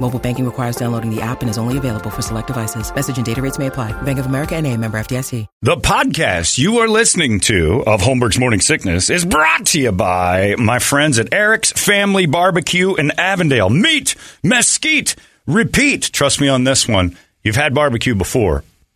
Mobile banking requires downloading the app and is only available for select devices. Message and data rates may apply. Bank of America and a member FDIC. The podcast you are listening to of Holmberg's Morning Sickness is brought to you by my friends at Eric's Family Barbecue in Avondale. Meat, mesquite, repeat. Trust me on this one. You've had barbecue before,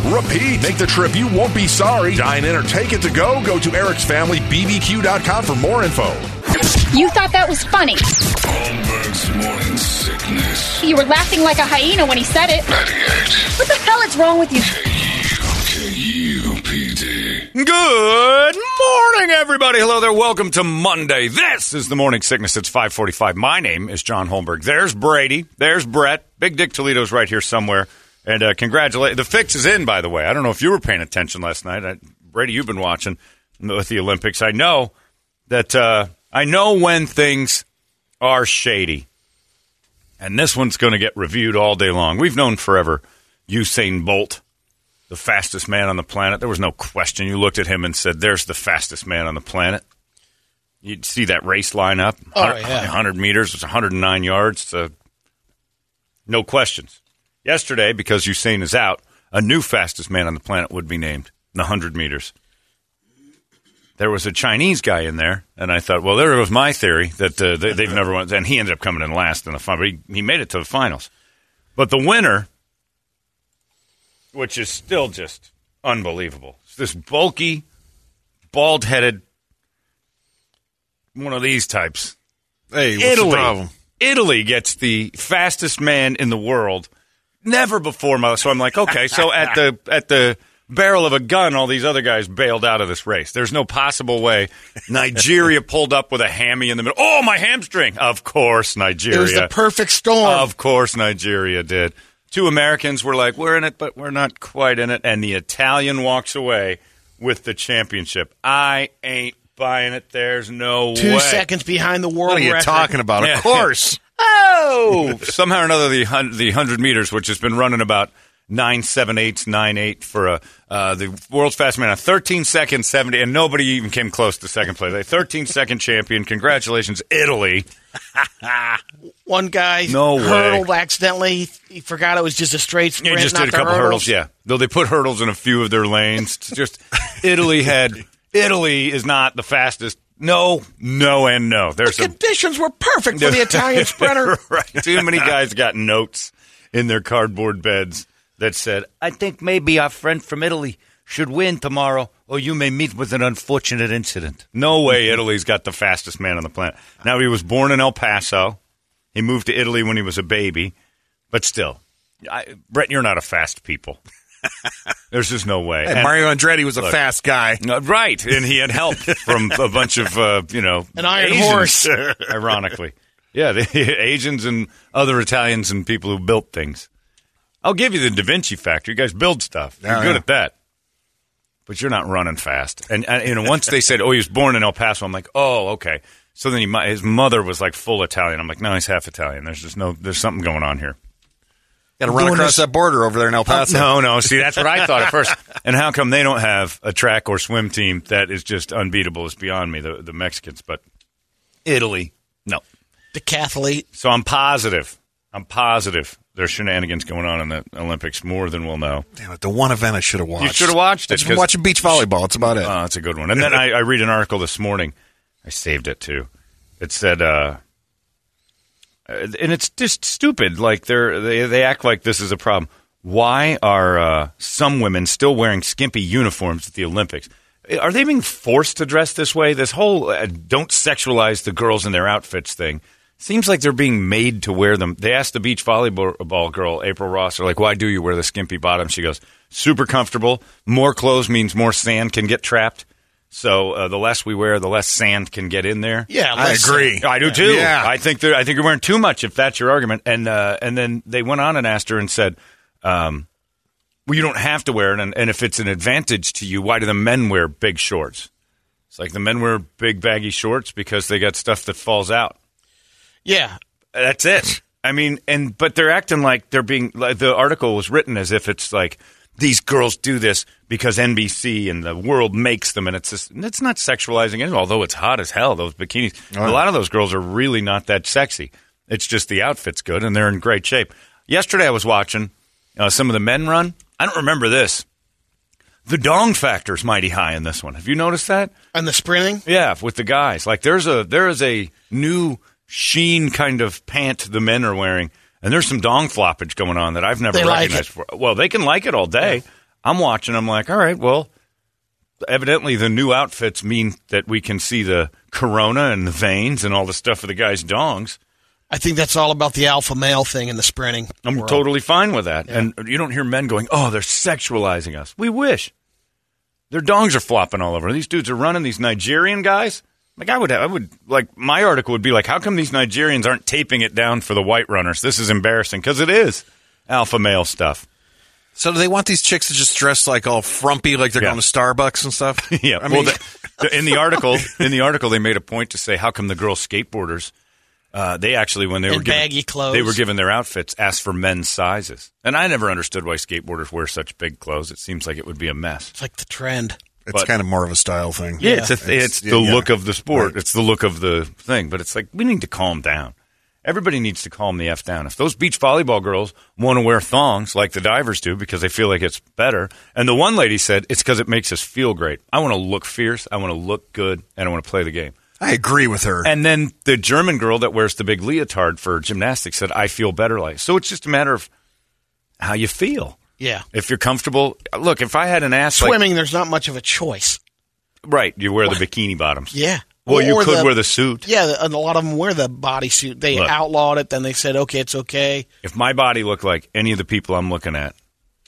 repeat. Make the trip, you won't be sorry. Dine in or take it to go. Go to Eric's Family BBQ.com for more info. You thought that was funny. Holmberg's morning sickness. You were laughing like a hyena when he said it. 98 What the hell is wrong with you? KUPD. Good morning, everybody. Hello there. Welcome to Monday. This is the Morning Sickness. It's 545. My name is John Holmberg. There's Brady. There's Brett. Big Dick Toledo's right here somewhere. And uh, congratulate. The fix is in, by the way. I don't know if you were paying attention last night. I, Brady, you've been watching with the Olympics. I know that uh, I know when things are shady. And this one's going to get reviewed all day long. We've known forever Usain Bolt, the fastest man on the planet. There was no question. You looked at him and said, "There's the fastest man on the planet." You'd see that race line up. Oh, 100, yeah. 100 meters. It's 109 yards. Uh, no questions. Yesterday, because Usain is out, a new fastest man on the planet would be named in the 100 meters. There was a Chinese guy in there, and I thought, well, there was my theory that uh, they, they've never won. And he ended up coming in last in the final. But he, he made it to the finals. But the winner, which is still just unbelievable, it's this bulky, bald headed, one of these types. Hey, what's Italy. the problem? Italy gets the fastest man in the world. Never before my so I'm like, okay, so at the at the barrel of a gun, all these other guys bailed out of this race. There's no possible way. Nigeria pulled up with a hammy in the middle. Oh, my hamstring. Of course, Nigeria. It was the perfect storm. Of course, Nigeria did. Two Americans were like, we're in it, but we're not quite in it. And the Italian walks away with the championship. I ain't buying it. There's no Two way. seconds behind the world What are you record. talking about? Yeah. Of course. Somehow or another, the, hun- the 100 meters, which has been running about nine seven eight nine eight for a uh, the world's fastest man, a 13 second 70, and nobody even came close to second place. A 13 second champion. Congratulations, Italy. One guy No way. hurdled accidentally. He forgot it was just a straight sprint. Just not did a the couple hurdles. Yeah, though they put hurdles in a few of their lanes. It's just Italy had Italy is not the fastest. No, no, and no. There's The conditions were perfect for the Italian sprinter. right. Too many guys got notes in their cardboard beds that said, "I think maybe our friend from Italy should win tomorrow, or you may meet with an unfortunate incident." No way, Italy's got the fastest man on the planet. Now he was born in El Paso. He moved to Italy when he was a baby, but still, I, Brett, you're not a fast people. There's just no way. And And- Mario Andretti was a fast guy. uh, right, and he had help from a bunch of uh, you know An iron Asians, horse. ironically. Yeah, the Asians and other Italians and people who built things. I'll give you the Da Vinci factor. You guys build stuff. You're Yeah, good yeah. at that, but you're not running fast. And, and you know, once they said, "Oh, he was born in El Paso," I'm like, "Oh, okay." So then he, his mother was like full Italian. I'm like, "No, he's half Italian. There's just no, there's something going on here." Got to run across this- that border over there in El Paso. No, no. See, that's what I thought at first. And how come they don't have a track or swim team that is just unbeatable? Is beyond me. The the Mexicans, but Italy, no. Decathlete. So I'm positive. I'm positive there's shenanigans going on in the Olympics more than we'll know. Damn it, the one event I should have watched. You should have watched it, I've just been 'cause- watching beach volleyball. That's about it. Oh, that's a good one. And then I, I read an article this morning. I saved it too. It said, uh, and it's just stupid. Like they're they they act like this is a problem. Why are uh, some women still wearing skimpy uniforms at the Olympics? Are they being forced to dress this way? This whole uh, "don't sexualize the girls in their outfits" thing seems like they're being made to wear them. They asked the beach volleyball girl April Ross, "They're like, why do you wear the skimpy bottom?" She goes, "Super comfortable. More clothes means more sand can get trapped. So uh, the less we wear, the less sand can get in there." Yeah, I agree. I do too. Yeah. I think they're, I think you're wearing too much if that's your argument. And uh, and then they went on and asked her and said, um, "Well, you don't have to wear it, and, and if it's an advantage to you, why do the men wear big shorts?" It's like the men wear big baggy shorts because they got stuff that falls out. Yeah. That's it. I mean, and but they're acting like they're being. Like the article was written as if it's like these girls do this because NBC and the world makes them, and it's just, it's not sexualizing it. Although it's hot as hell, those bikinis. A lot of those girls are really not that sexy. It's just the outfit's good, and they're in great shape. Yesterday, I was watching uh, some of the men run. I don't remember this. The dong factor is mighty high in this one. Have you noticed that? And the sprinting. Yeah, with the guys. Like there's a there is a new sheen kind of pant the men are wearing, and there's some dong floppage going on that I've never They like recognized before. Well, they can like it all day. I'm watching. I'm like, all right, well, evidently the new outfits mean that we can see the corona and the veins and all the stuff of the guys' dongs. I think that's all about the alpha male thing in the sprinting. I'm world. totally fine with that. And you don't hear men going, "Oh, they're sexualizing us." We wish. Their dongs are flopping all over. These dudes are running. These Nigerian guys. Like I would, I would like my article would be like, "How come these Nigerians aren't taping it down for the white runners? This is embarrassing because it is alpha male stuff." So do they want these chicks to just dress like all frumpy, like they're Yeah. going to Starbucks and stuff? yeah. I mean, well, the, the- in the article, in the article, they made a point to say, "How come the girl skateboarders?" Uh, they actually, when they In were given, baggy clothes. they were given their outfits, asked for men's sizes, and I never understood why skateboarders wear such big clothes. It seems like it would be a mess. It's like the trend. It's but- kind of more of a style thing. Yeah, it's, a, it's, It's- the yeah, look of the sport. right. It's the look of the thing. But it's like we need to calm down. Everybody needs to calm the f down. If those beach volleyball girls want to wear thongs like the divers do because they feel like it's better, and the one lady said it's because it makes us feel great. I want to look fierce. I want to look good, and I want to play the game. I agree with her. And then the German girl that wears the big leotard for gymnastics said, "I feel better like." So it's just a matter of how you feel. Yeah. If you're comfortable, look. If I had an ass like Swimming, there's not much of a choice. right, you wear the bikini bottoms. Yeah. Well, you Or could wear the suit. Yeah, and a lot of them wear the bodysuit. They Look. outlawed it, then they said, okay, it's okay. If my body looked like any of the people I'm looking at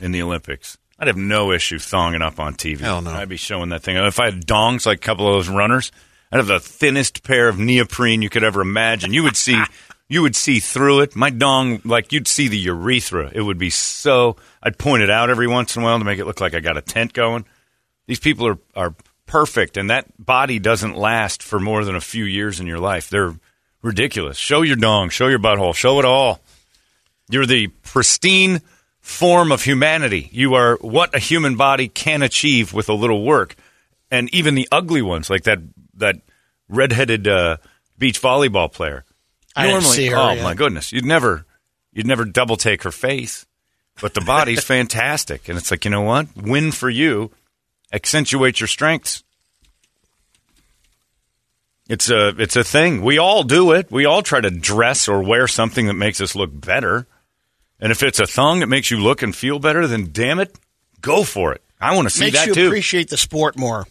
in the Olympics, I'd have no issue thonging up on TV. Hell no. I'd be showing that thing. If I had dongs like a couple of those runners, I'd have the thinnest pair of neoprene you could ever imagine. You would see, you would see through it. My dong, like you'd see the urethra. It would be so. I'd point it out every once in a while to make it look like I got a tent going. These people are are perfect, and that body doesn't last for more than a few years in your life. They're ridiculous. Show your dong, show your butthole, show it all. You're the pristine form of humanity. You are what a human body can achieve with a little work. And even the ugly ones, like that that redheaded uh, beach volleyball player. I didn't see her oh yet. my goodness, you'd never you'd never double take her face. But the body's fantastic, and it's like you know what, win for you, accentuate your strengths. It's a it's a thing. We all do it. We all try to dress or wear something that makes us look better. And if it's a thong that makes you look and feel better, then damn it, go for it. I want to see Makes that you too. appreciate the sport more.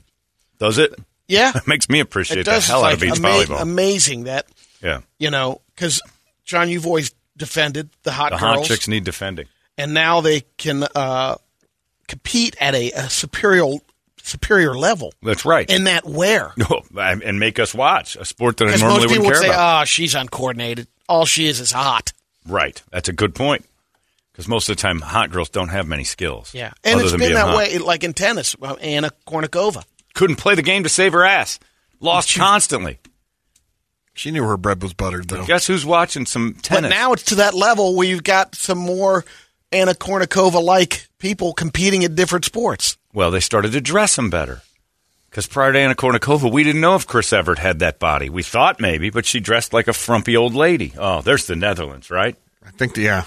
Does it? Yeah. It makes me appreciate it the hell out of beach ama- volleyball. amazing that, yeah, you know, because, John, you've always defended the hot girls. the girls. hot chicks need defending. and now they can uh, compete at a, a superior superior level That's right. in that wear. No, and make us watch a sport that I normally most people would care say, about. "Oh, she's uncoordinated. All she is is hot." right, that's a good point. Because most of the time, hot girls don't have many skills. Yeah, and it's been that hot. way, like in tennis. uh, Anna Kournikova. Couldn't play the game to save her ass. Lost constantly. She knew her bread was buttered, though. Guess who's watching some tennis? But now it's to that level where you've got some more Anna Kournikova like people competing in different sports. Well, they started to dress them better. Because prior to Anna Kournikova, we didn't know if Chris Evert had that body. We thought maybe, but she dressed like a frumpy old lady. Oh, there's the Netherlands, right? I think, yeah.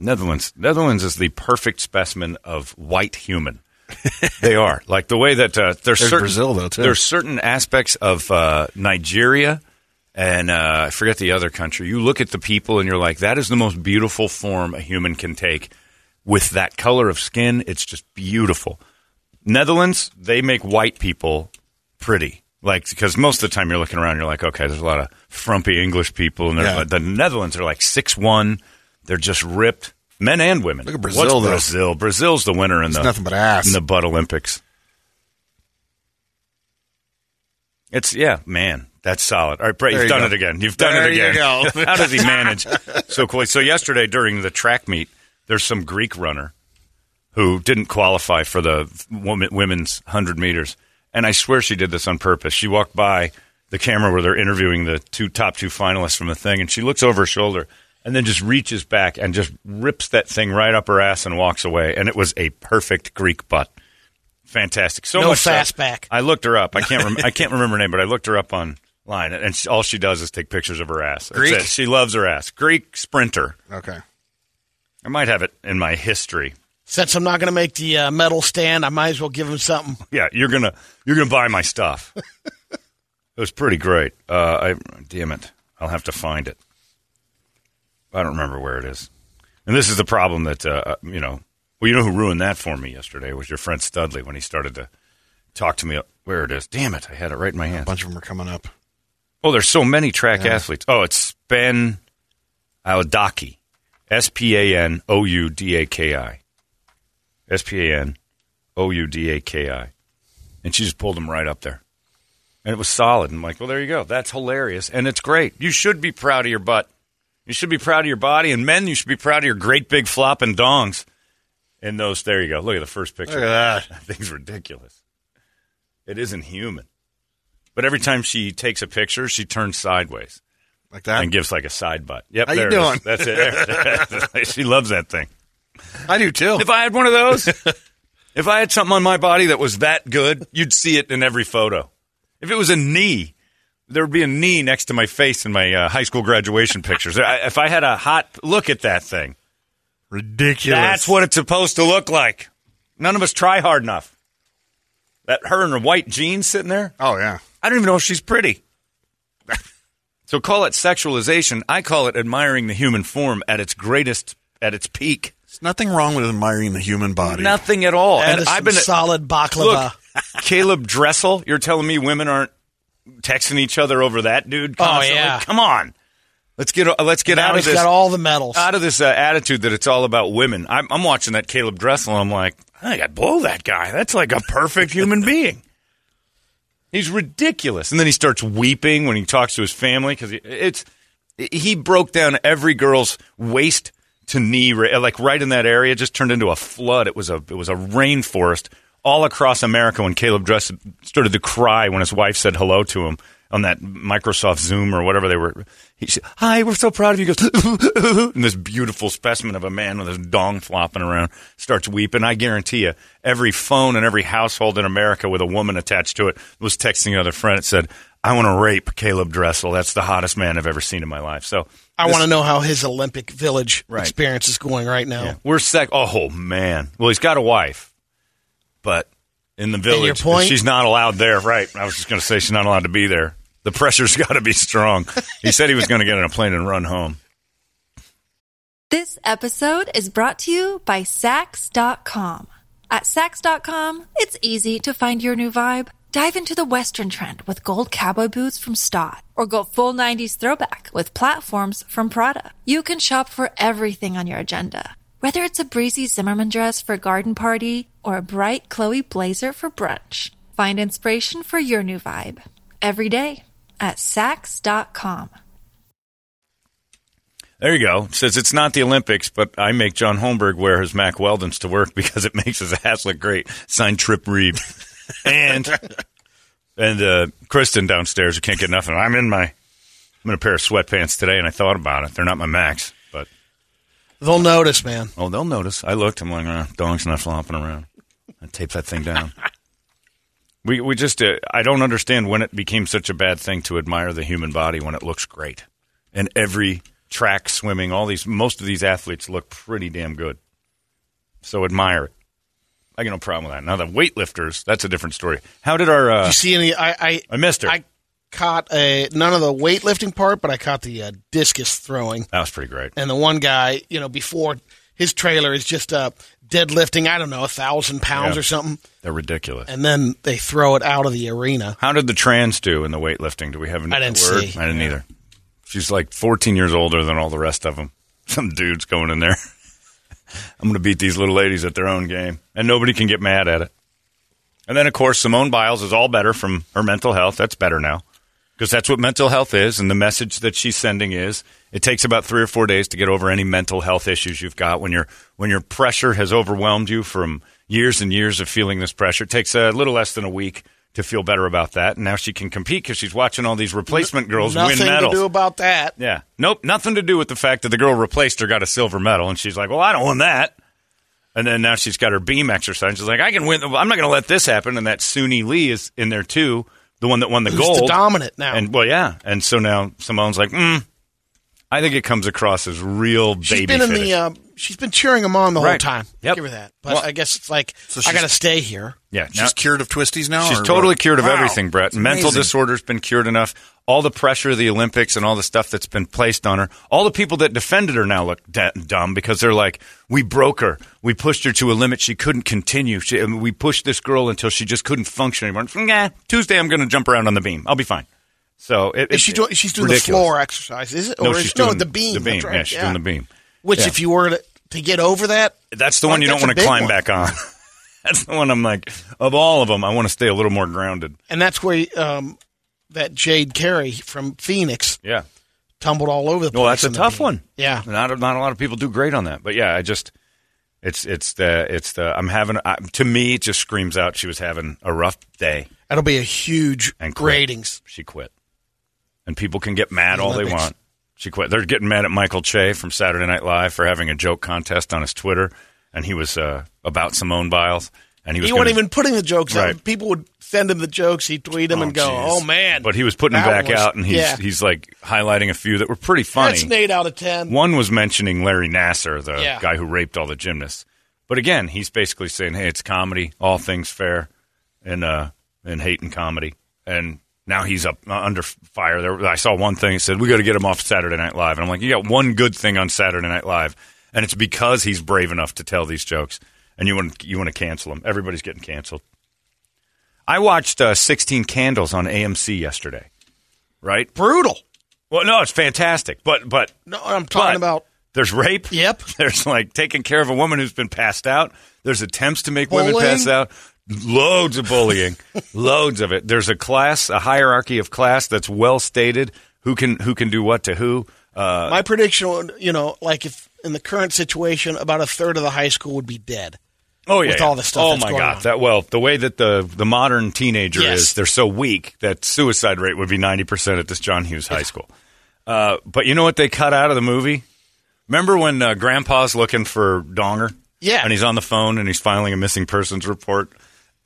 Netherlands. Netherlands is the perfect specimen of white human. they are like the way that uh, there's, There's certain Brazil, though, too. There's certain aspects of uh, Nigeria and uh, I forget the other country. You look at the people and you're like, that is the most beautiful form a human can take. With that color of skin, it's just beautiful. Netherlands, they make white people pretty. Like because most of the time you're looking around, you're like, okay, there's a lot of frumpy English people, and Yeah. the Netherlands are like six one. They're just ripped, men and women. Look at Brazil, What's though. Brazil? Brazil's the winner in It's the nothing but ass. in the Butt Olympics. It's yeah, man, that's solid. All right, Brett, There you've you done go. it again. You've done There it you again. go. How does he manage so quickly? So yesterday during the track meet, there's some Greek runner who didn't qualify for the woman, women's hundred meters, and I swear she did this on purpose. She walked by the camera where they're interviewing the two top two finalists from the thing, and she looks over her shoulder and then just reaches back and just rips that thing right up her ass and walks away. And it was a perfect Greek butt. Fantastic. So No much so- fastback. I looked her up. I can't. Rem- I can't remember her name, but I looked her up online, and she, all she does is take pictures of her ass. That's Greek? it. She loves her ass. Greek sprinter. Okay. I might have it in my history. Since I'm not going to make the uh, medal stand, I might as well give him something. Yeah, you're gonna you're gonna buy my stuff. it was pretty great. Uh, I damn it, I'll have to find it. I don't remember where it is. And this is the problem that uh, you know. Well, you know who ruined that for me yesterday was your friend Studley when he started to talk to me. Where it is? Damn it, I had it right in my hand. A hand. bunch of them are coming up. Oh, there's so many track athletes. Oh, it's Ben Aodaki. S P A N O U D A K I. S P A N O U D A K I. And she just pulled him right up there. And it was solid. I'm like, well, there you go. That's hilarious. And it's great. You should be proud of your butt. You should be proud of your body. And men, you should be proud of your great big flopping dongs. And those, there you go. Look at the first picture. Look at that. That thing's ridiculous. It isn't human. But every time she takes a picture, she turns sideways Like that. and gives like a side butt. Yep, How you there it is. doing? That's it. she loves that thing. I do too. If I had one of those, if I had something on my body that was that good, you'd see it in every photo. If it was a knee, there would be a knee next to my face in my uh, high school graduation pictures. I, if I had a hot look at that thing, Ridiculous. that's what it's supposed to look like. None of us try hard enough. That her in her white jeans sitting there. Oh yeah. I don't even know if she's pretty. so call it sexualization. I call it admiring the human form at its greatest, at its peak. There's nothing wrong with admiring the human body. Nothing at all. That and I've some been solid baklava. Look, Caleb Dressel. You're telling me women aren't texting each other over that dude? Oh, yeah. Come on. Let's get let's get now out of this got all the medals. out of this uh, attitude that it's all about women. I'm, I'm watching that Caleb Dressel. I'm like, I got blow that guy. That's like a perfect human being. He's ridiculous. And then he starts weeping when he talks to his family because it's he broke down every girl's waist to knee, like right in that area. Just turned into a flood. It was a it was a rainforest all across America when Caleb Dressel started to cry when his wife said hello to him on that Microsoft Zoom or whatever they were. He said, "Hi, we're so proud of you." He goes, and this beautiful specimen of a man with his dong flopping around starts weeping. I guarantee you, every phone in every household in America with a woman attached to it was texting another friend. It said, "I want to rape Caleb Dressel. That's the hottest man I've ever seen in my life." So I this- want to know how his Olympic Village Right. experience is going right now. Yeah. We're sec. Oh man. Well, he's got a wife, but in the village, she's not allowed there. Right. I was just going to say she's not allowed to be there. The pressure's got to be strong. he said he was going to get on a plane and run home. This episode is brought to you by Saks.com. At Saks.com, it's easy to find your new vibe. Dive into the Western trend with gold cowboy boots from Staud, or go full 90s throwback with platforms from Prada. You can shop for everything on your agenda, whether it's a breezy Zimmermann dress for a garden party or a bright Chloe blazer for brunch. Find inspiration for your new vibe every day at Saks.com. There you go. Says it's not the Olympics, but I make John Holmberg wear his Mack Weldons to work because it makes his ass look great. Signed Trip Reed. and and uh, Kristen downstairs who can't get nothing. I'm in my I'm in a pair of sweatpants today and I thought about it. They're not my Macks, but They'll notice, man. Oh, they'll notice. I looked. I'm like, uh, dog's not flopping around. I tape that thing down. we we just uh, I don't understand when it became such a bad thing to admire the human body when it looks great. And every track, swimming, all these most of these athletes look pretty damn good. So admire it. I got no problem with that. Now the weightlifters, that's a different story. How did our? Uh, Did you see any? I I, I missed her. I caught a none of the weightlifting part, but I caught the uh, discus throwing. that was pretty great. And the one guy, you know, before his trailer is just uh, deadlifting, I don't know, a thousand pounds Yeah. or something, They're ridiculous. and then they throw it out of the arena. How did the trans do in the weightlifting? Do we have a I didn't word? see. I didn't either. She's like 14 years older than all the rest of them. Some dudes going in there. I'm going to beat these little ladies at their own game, and nobody can get mad at it. And then, of course, Simone Biles is all better from her mental health. That's better now because that's what mental health is, and the message that she's sending is it takes about three or four days to get over any mental health issues you've got when your when your pressure has overwhelmed you from years and years of feeling this pressure. It takes a little less than a week to feel better about that, and now she can compete because she's watching all these replacement girls Nothing win to do about that. Yeah. Nope. Nothing to do with the fact that the girl replaced her got a silver medal, and she's like, "Well, I don't want that." And then now she's got her beam exercise. She's like, "I can win. I'm not going to let this happen." And that Suni Lee is in there too, the one that won the Who's gold, the dominant now? And well, yeah. And so now Simone's like, mm, "I think it comes across as real She's baby been in finish." the. Uh, she's been cheering him on the whole time. Yep. Give her that. But Well- I guess it's like So I got to stay here. yeah. She's now- cured of twisties now. She's totally what? cured of Wow. everything, Brett. It's Mental amazing. disorder's been cured enough. All the pressure of the Olympics and all the stuff that's been placed on her. All the people that defended her now look da- dumb because they're like, "We broke her. We pushed her to a limit she couldn't continue. She, I mean, we pushed this girl until she just couldn't function anymore." Nah, Tuesday I'm going to jump around on the beam. I'll be fine. So it, Is she doing? She's doing ridiculous. the floor exercise. Is it? No, Or she's is, no, doing the beam. The beam. Right. Yeah, she's doing the beam. Which, Yeah. if you were to, to get over that, That's the one you don't want to climb one. back on. That's the one I'm like, of all of them, I want to stay a little more grounded. and that's where um, that Jade Carey from Phoenix Yeah. tumbled all over the place. Well, that's a tough one. Yeah. not a, not a lot of people do great on that. But yeah, I just it's it's the it's the I'm having I, to me it just screams out she was having a rough day That'll be a huge and quit. ratings. She quit, and people can get mad all they want. She quit. They're getting mad at Michael Che from Saturday Night Live for having a joke contest on his Twitter, and he was uh, about Simone Biles, and he was He gonna- wasn't even putting the jokes Right. out. People would send him the jokes. He'd tweet them Oh, and go, jeez. "Oh man!" But he was putting them back was- out, and he's yeah. he's like highlighting a few that were pretty funny. That's an eight out of ten. One was mentioning Larry Nassar, the Yeah. guy who raped all the gymnasts. But again, he's basically saying, "Hey, it's comedy, all things fair, and uh, and hate and comedy." And now he's up uh, under fire. There, I saw one thing that said, "We got to get him off Saturday Night Live," and I'm like, "You got one good thing on Saturday Night Live, and it's because he's brave enough to tell these jokes, and you want you want to cancel them. Everybody's getting canceled." I watched uh, 16 Candles on AMC yesterday. Right? Brutal. Well, no, it's fantastic, but but No, I'm talking but about. there's rape. Yep. There's like taking care of a woman who's been passed out. There's attempts to make women pass out. Loads of bullying. Loads of it. There's a class, a hierarchy of class that's well stated. Who can who can do what to who? Uh, My prediction, would, you know, like if in the current situation, about a third of the high school would be dead. Oh yeah, with yeah. all the stuff Oh that's my god! on. That well, the way that the the modern teenager Yes. is, they're so weak that suicide rate would be ninety percent at this John Hughes High School. Uh, but you know what they cut out of the movie? Remember when uh, Grandpa's looking for Donger? Yeah. And he's on the phone and he's filing a missing persons report.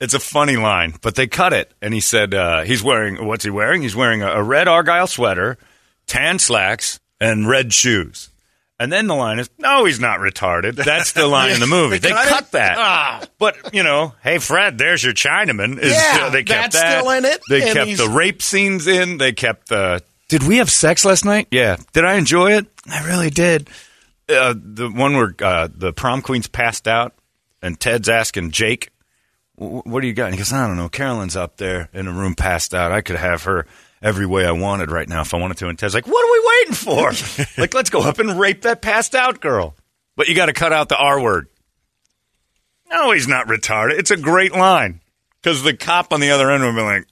It's a funny line, but they cut it. And he said uh, he's wearing what's he wearing? He's wearing a, a red argyle sweater, tan slacks, and red shoes. And then the line is, "No, he's not retarded." That's the line in the movie. They, They cut cut that. Ah. But you know, hey Fred, there's your Chinaman. Is, Yeah, they kept that's that. still in it, They and kept he's- the rape scenes in. They kept the. Did we have sex last night? Yeah. Did I enjoy it? I really did. Uh, the one where uh, the prom queen's passed out, and Ted's asking Jake, "What do you got?" And he goes, "I don't know. Carolyn's up there in a room, passed out. I could have her." Every way I wanted right now, if I wanted to, and Ted's like, "What are we waiting for? like, let's go up and rape that passed out girl." But you got to cut out the R word. No, he's not retarded. It's a great line because the cop on the other end would be like,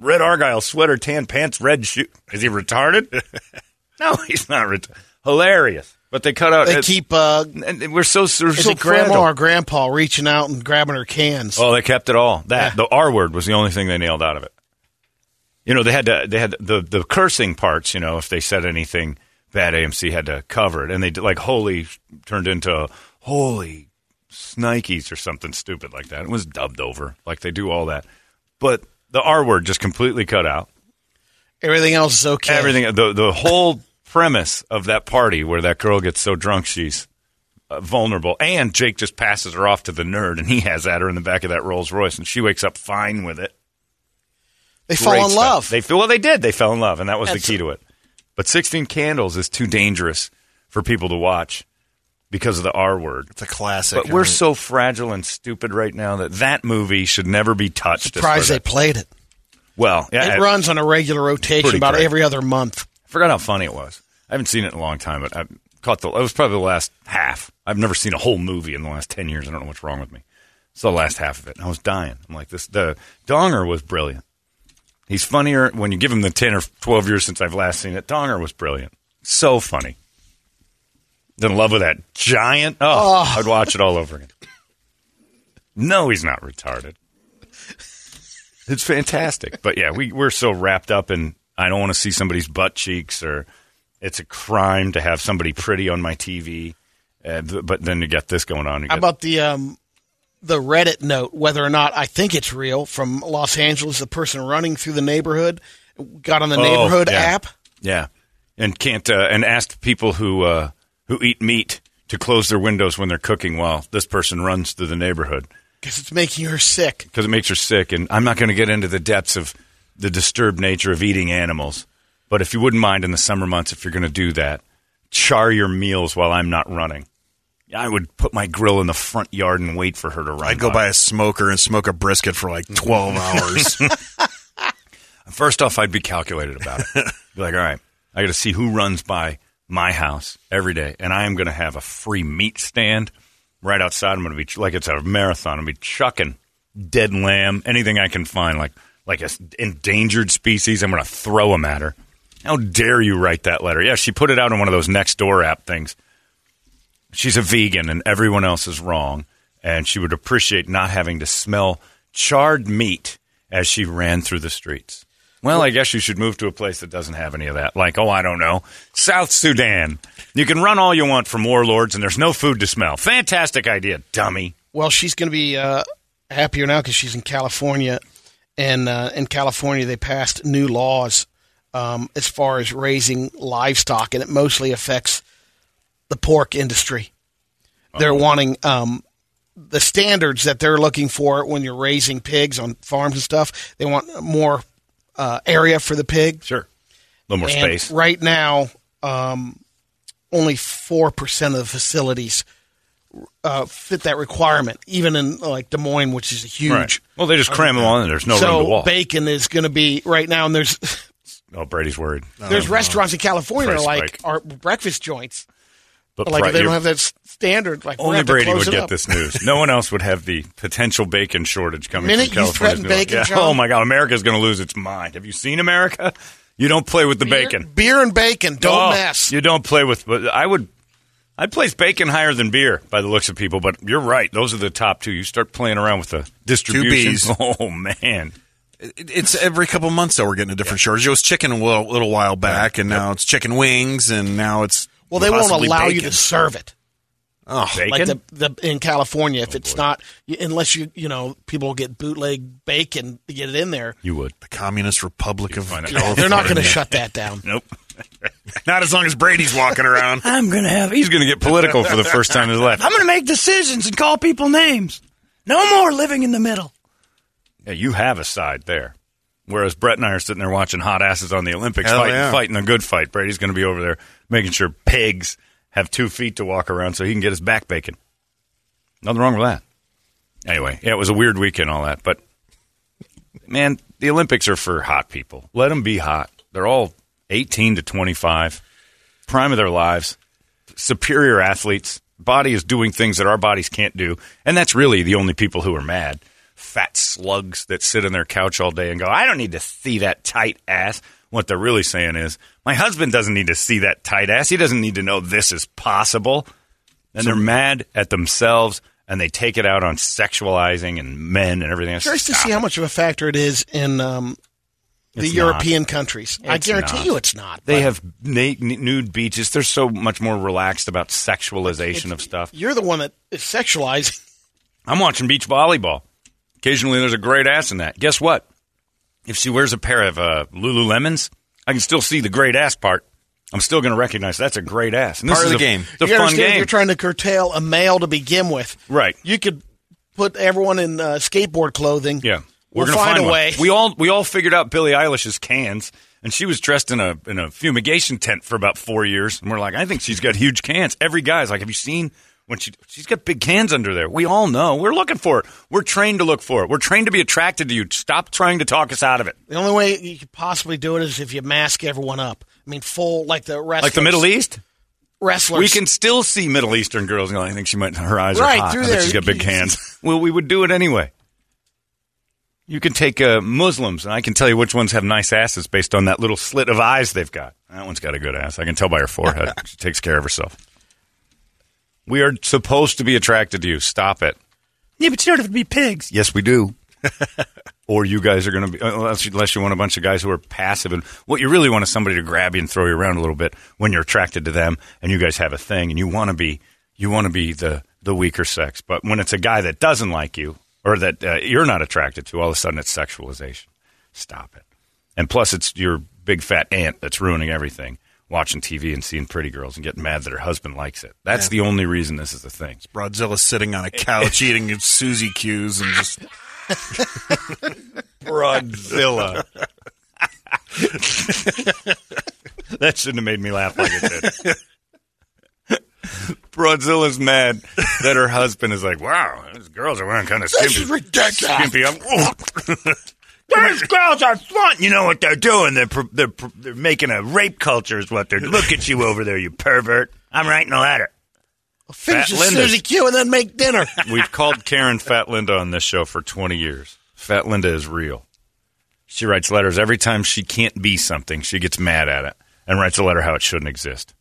"Red argyle sweater, tan pants, red shoe." Is he retarded? no, he's not retarded. Hilarious. But they cut out. They keep uh, and we're so we're is so it grandma fragile. or grandpa reaching out and grabbing her cans. Oh, they kept it all. That Yeah. the R word was the only thing they nailed out of it. You know, they had to they had the the cursing parts. You know, if they said anything bad AMC had to cover it, and they did, like holy turned into holy Snikes or something stupid like that. It was dubbed over, like they do all that, but the R word just completely cut out. Everything else is okay. Everything, the the whole premise of that party where that girl gets so drunk she's uh, vulnerable, and Jake just passes her off to the nerd, and he has at her in the back of that Rolls Royce, and she wakes up fine with it. They fall in stuff. love. They feel well. They did. They fell in love, and that was That's- the key to it. But Sixteen Candles is too dangerous for people to watch because of the R word. It's a classic. But we're so fragile and stupid right now that that movie should never be touched. as Surprised they played it. well, yeah, It runs on a regular rotation about great. every other month. I forgot how funny it was. I haven't seen it in a long time, but I caught the. It was probably the last half. I've never seen a whole movie in the last ten years. I don't know what's wrong with me. It's the last half of it. and I was dying. I'm like this. The Donger was brilliant. He's funnier when you give him the ten or twelve years since I've last seen it. Donger was brilliant. So funny. In love with that giant. Oh, I'd watch it all over again. No, he's not retarded. It's fantastic. But yeah, we, we're so wrapped up in I don't want to see somebody's butt cheeks or it's a crime to have somebody pretty on my TV. Uh, but then you get this going on. How about the um, the Reddit note, whether or not I think it's real from Los Angeles? The person running through the neighborhood got on the Oh, neighborhood yeah. app. Yeah, and can't uh, and asked people who uh, who eat meat to close their windows when they're cooking while this person runs through the neighborhood because it's making her sick. because it makes her sick. And I'm not going to get into the depths of the disturbed nature of eating animals, but if you wouldn't mind in the summer months, if you're going to do that, char your meals while I'm not running. I would put my grill in the front yard and wait for her to run. I'd go by. buy a smoker and smoke a brisket for like 12 hours. First off, I'd be calculated about it. be like, all right, I got to see who runs by my house every day, and I am going to have a free meat stand right outside. I'm going to be like it's a marathon. I'm going to be chucking dead lamb, anything I can find, like like a s- endangered species. I'm going to throw them at her. How dare you write that letter? Yeah, she put it out on one of those next door app things. She's a vegan, and everyone else is wrong, and she would appreciate not having to smell charred meat as she ran through the streets. Well, I guess you should move to a place that doesn't have any of that. Like, oh, I don't know, South Sudan. You can run all you want from warlords, and there's no food to smell. Fantastic idea, dummy. Well, she's going to be uh, happier now because she's in California, and uh, in California they passed new laws um, as far as raising livestock, and it mostly affects the pork industry. They're wanting um, the standards that they're looking for when you're raising pigs on farms and stuff. They want more uh, area for the pig. Sure, a little more And space. Right now, um, only four percent of the facilities uh, fit that requirement. Even in like Des Moines, which is a huge. Right. Well, they just cram them on, and there's no so room to walk. bacon is going to be right now, and there's oh, Brady's worried. there's restaurants in California Price like are breakfast joints. But Like pri- if they don't have that standard, like Only gonna have to Brady would get up. this news. No one else would have the potential bacon shortage coming Minute from you California. threaten bacon, John? Oh my God, America's going to lose its mind. Have you seen America? You don't play with the Beer- bacon. beer and bacon. Don't Oh, mess. You don't play with. but I would. I'd place bacon higher than beer by the looks of people, but you're right. Those are the top two. You start playing around with the distribution. Bs. Oh man, it's every couple months that we're getting a different shortage. It was chicken a little, little while back, and now it's chicken wings, and now it's well, they won't possibly allow you to serve it. Oh, bacon. like the, the in California, Oh, if it's not unless you you know people will get bootleg bacon to get it in there. you would. the Communist Republic of find it. California. They're not going to shut that down. Nope. Not as long as Brady's walking around. I'm going to have. He's going to get political for the first time in his life. I'm going to make decisions and call people names. No more living in the middle. Yeah, you have a side there. Whereas Brett and I are sitting there watching hot asses on the Olympics, Hell fighting, yeah. fighting a good fight. Brady's going to be over there making sure pigs have two feet to walk around so he can get his back bacon. Nothing wrong with that. Anyway, yeah, it was a weird weekend, all that. But, man, the Olympics are for hot people. Let them be hot. They're all 18 to 25, prime of their lives, superior athletes. Body is doing things that our bodies can't do. And that's really the only people who are mad. Fat slugs that sit on their couch all day and go, I don't need to see that tight ass. What they're really saying is, my husband doesn't need to see that tight ass. He doesn't need to know this is possible. And they're mad at themselves and they take it out on sexualizing and men and everything else. Curious to see how much of a factor it is in um, the It's European countries. I guarantee not. you it's not. They have na- nude beaches. They're so much more relaxed about sexualization of stuff. You're the one that is sexualizing. I'm watching beach volleyball. Occasionally, there's a great ass in that. Guess what? If she wears a pair of uh, Lululemons, I can still see the great ass part. I'm still going to recognize that's a great ass. And this Part of the a- game. It's a you fun game. You're trying to curtail a male to begin with. Right. You could put everyone in uh, skateboard clothing. Yeah, We'll gonna find find a one. way. We all we all figured out Billie Eilish's cans, and she was dressed in a in a fumigation tent for about four years. And we're like, I think she's got huge cans. Every guy's like, Have you seen when she she's got big cans under there? We all know. We're looking for it. We're trained to look for it. We're trained to be attracted to you. Stop trying to talk us out of it. The only way you could possibly do it is if you mask everyone up. I mean, full like the wrestlers. Like the Middle East. wrestlers. We can still see Middle Eastern girls. I think she might. Her eyes Right, are hot. through I there. she's got big hands. well, we would do it anyway. You can take uh, Muslims, and I can tell you which ones have nice asses based on that little slit of eyes they've got. That one's got a good ass. I can tell by her forehead. she takes care of herself. We are supposed to be attracted to you. Stop it. Yeah, but you don't have to be pigs. Yes, we do. or you guys are going to be, unless you, unless you want a bunch of guys who are passive. And what you really want is somebody to grab you and throw you around a little bit when you're attracted to them and you guys have a thing and you want to be, you want to be the, the weaker sex. But when it's a guy that doesn't like you or that uh, you're not attracted to, all of a sudden it's sexualization. Stop it. And plus, it's your big fat aunt that's ruining everything. Watching TV and seeing pretty girls and getting mad that her husband likes it. That's the only reason this is a thing. Broadzilla sitting on a couch eating his Suzy Q's and just Broadzilla. that shouldn't have made me laugh like it did. Broadzilla's mad that her husband is like, wow, these girls are wearing kind of skimpy. is ridiculous. Skimpy. These girls are fun. You know what they're doing? They're, pr- they're, pr- they're making a rape culture is what they're Look at you over there, you pervert. I'm writing a letter. finish Fat. Suzy Q and then make dinner. We've called Karen Fat Linda on this show for 20 years. Fat Linda is real. She writes letters every time she can't be something. She gets mad at it and writes a letter how it shouldn't exist.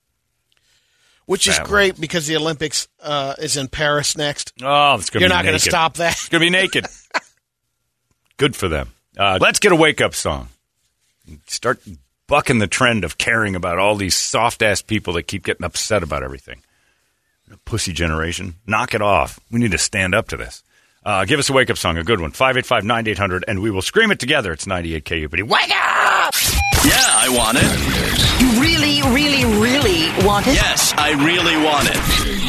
Which is great because the Olympics uh, is in Paris next. Oh, it's going to You're be not going to naked. stop that. It's going to be naked. Good for them. Uh, let's get a wake up song. Start bucking the trend of caring about all these soft ass people that keep getting upset about everything. Pussy generation. Knock it off. We need to stand up to this. Uh, give us a wake up song, a good one. 585 9800, and we will scream it together. It's 98 KUPD. Wake up! Yeah, I want it. You really, really, really want it? Yes, I really want it.